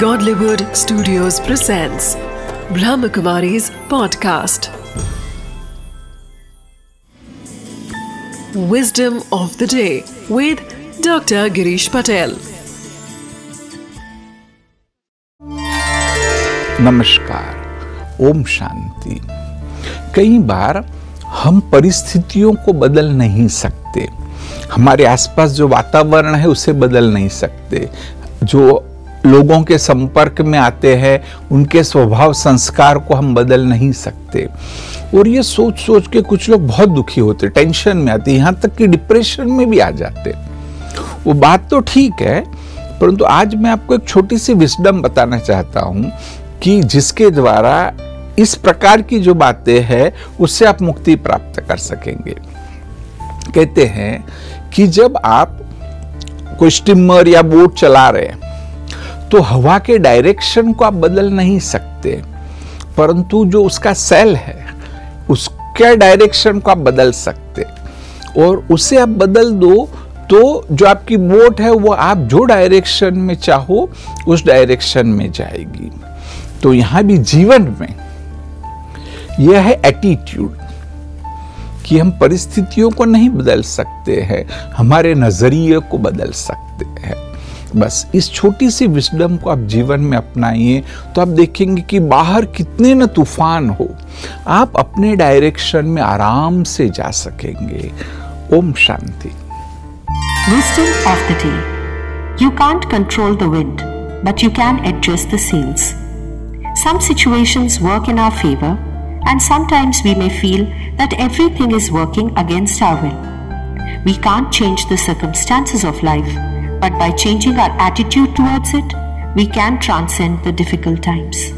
Godlywood Studios presents Brahmakumari's podcast. Wisdom of the day with Dr. Girish Patel. नमस्कार ओम शांति कई बार हम परिस्थितियों को बदल नहीं सकते हमारे आसपास जो वातावरण है उसे बदल नहीं सकते जो लोगों के संपर्क में आते हैं, उनके स्वभाव संस्कार को हम बदल नहीं सकते। और ये सोच सोच के कुछ लोग बहुत दुखी होते, टेंशन में आते, यहाँ तक कि डिप्रेशन में भी आ जाते। वो बात तो ठीक है, परंतु आज मैं आपको एक छोटी सी विस्डम बताना चाहता हूँ कि जिसके द्वारा इस प्रकार की जो बातें हैं, उससे आप मुक्ति प्राप्त कर सकेंगे। कहते हैं कि जब आप कोई स्टिमर या बोट चला रहे हैं तो हवा के डायरेक्शन को आप बदल नहीं सकते, परंतु जो उसका सेल है, उसके डायरेक्शन को आप बदल सकते। और उसे आप बदल दो तो जो आपकी बोट है, वो आप जो डायरेक्शन में चाहो, उस डायरेक्शन में जाएगी। तो यहाँ भी जीवन में यह है एटीट्यूड कि हम परिस्थितियों को नहीं बदल सकते हैं, हमारे नज़रिए को बदल सकते हैं। बस इस छोटी सी विस्डम को आप जीवन में अपनाइए तो आप देखेंगे कि बाहर कितने न तूफ़ान हो आप अपने डायरेक्शन में आराम से जा सकेंगे ओम शांति Wisdom of the day You can't control the wind, but you can adjust the sails. Some situations work in our favor, and sometimes we may feel that everything is working against our will. We can't change the circumstances of life, but by changing our attitude towards it, we can transcend the difficult times.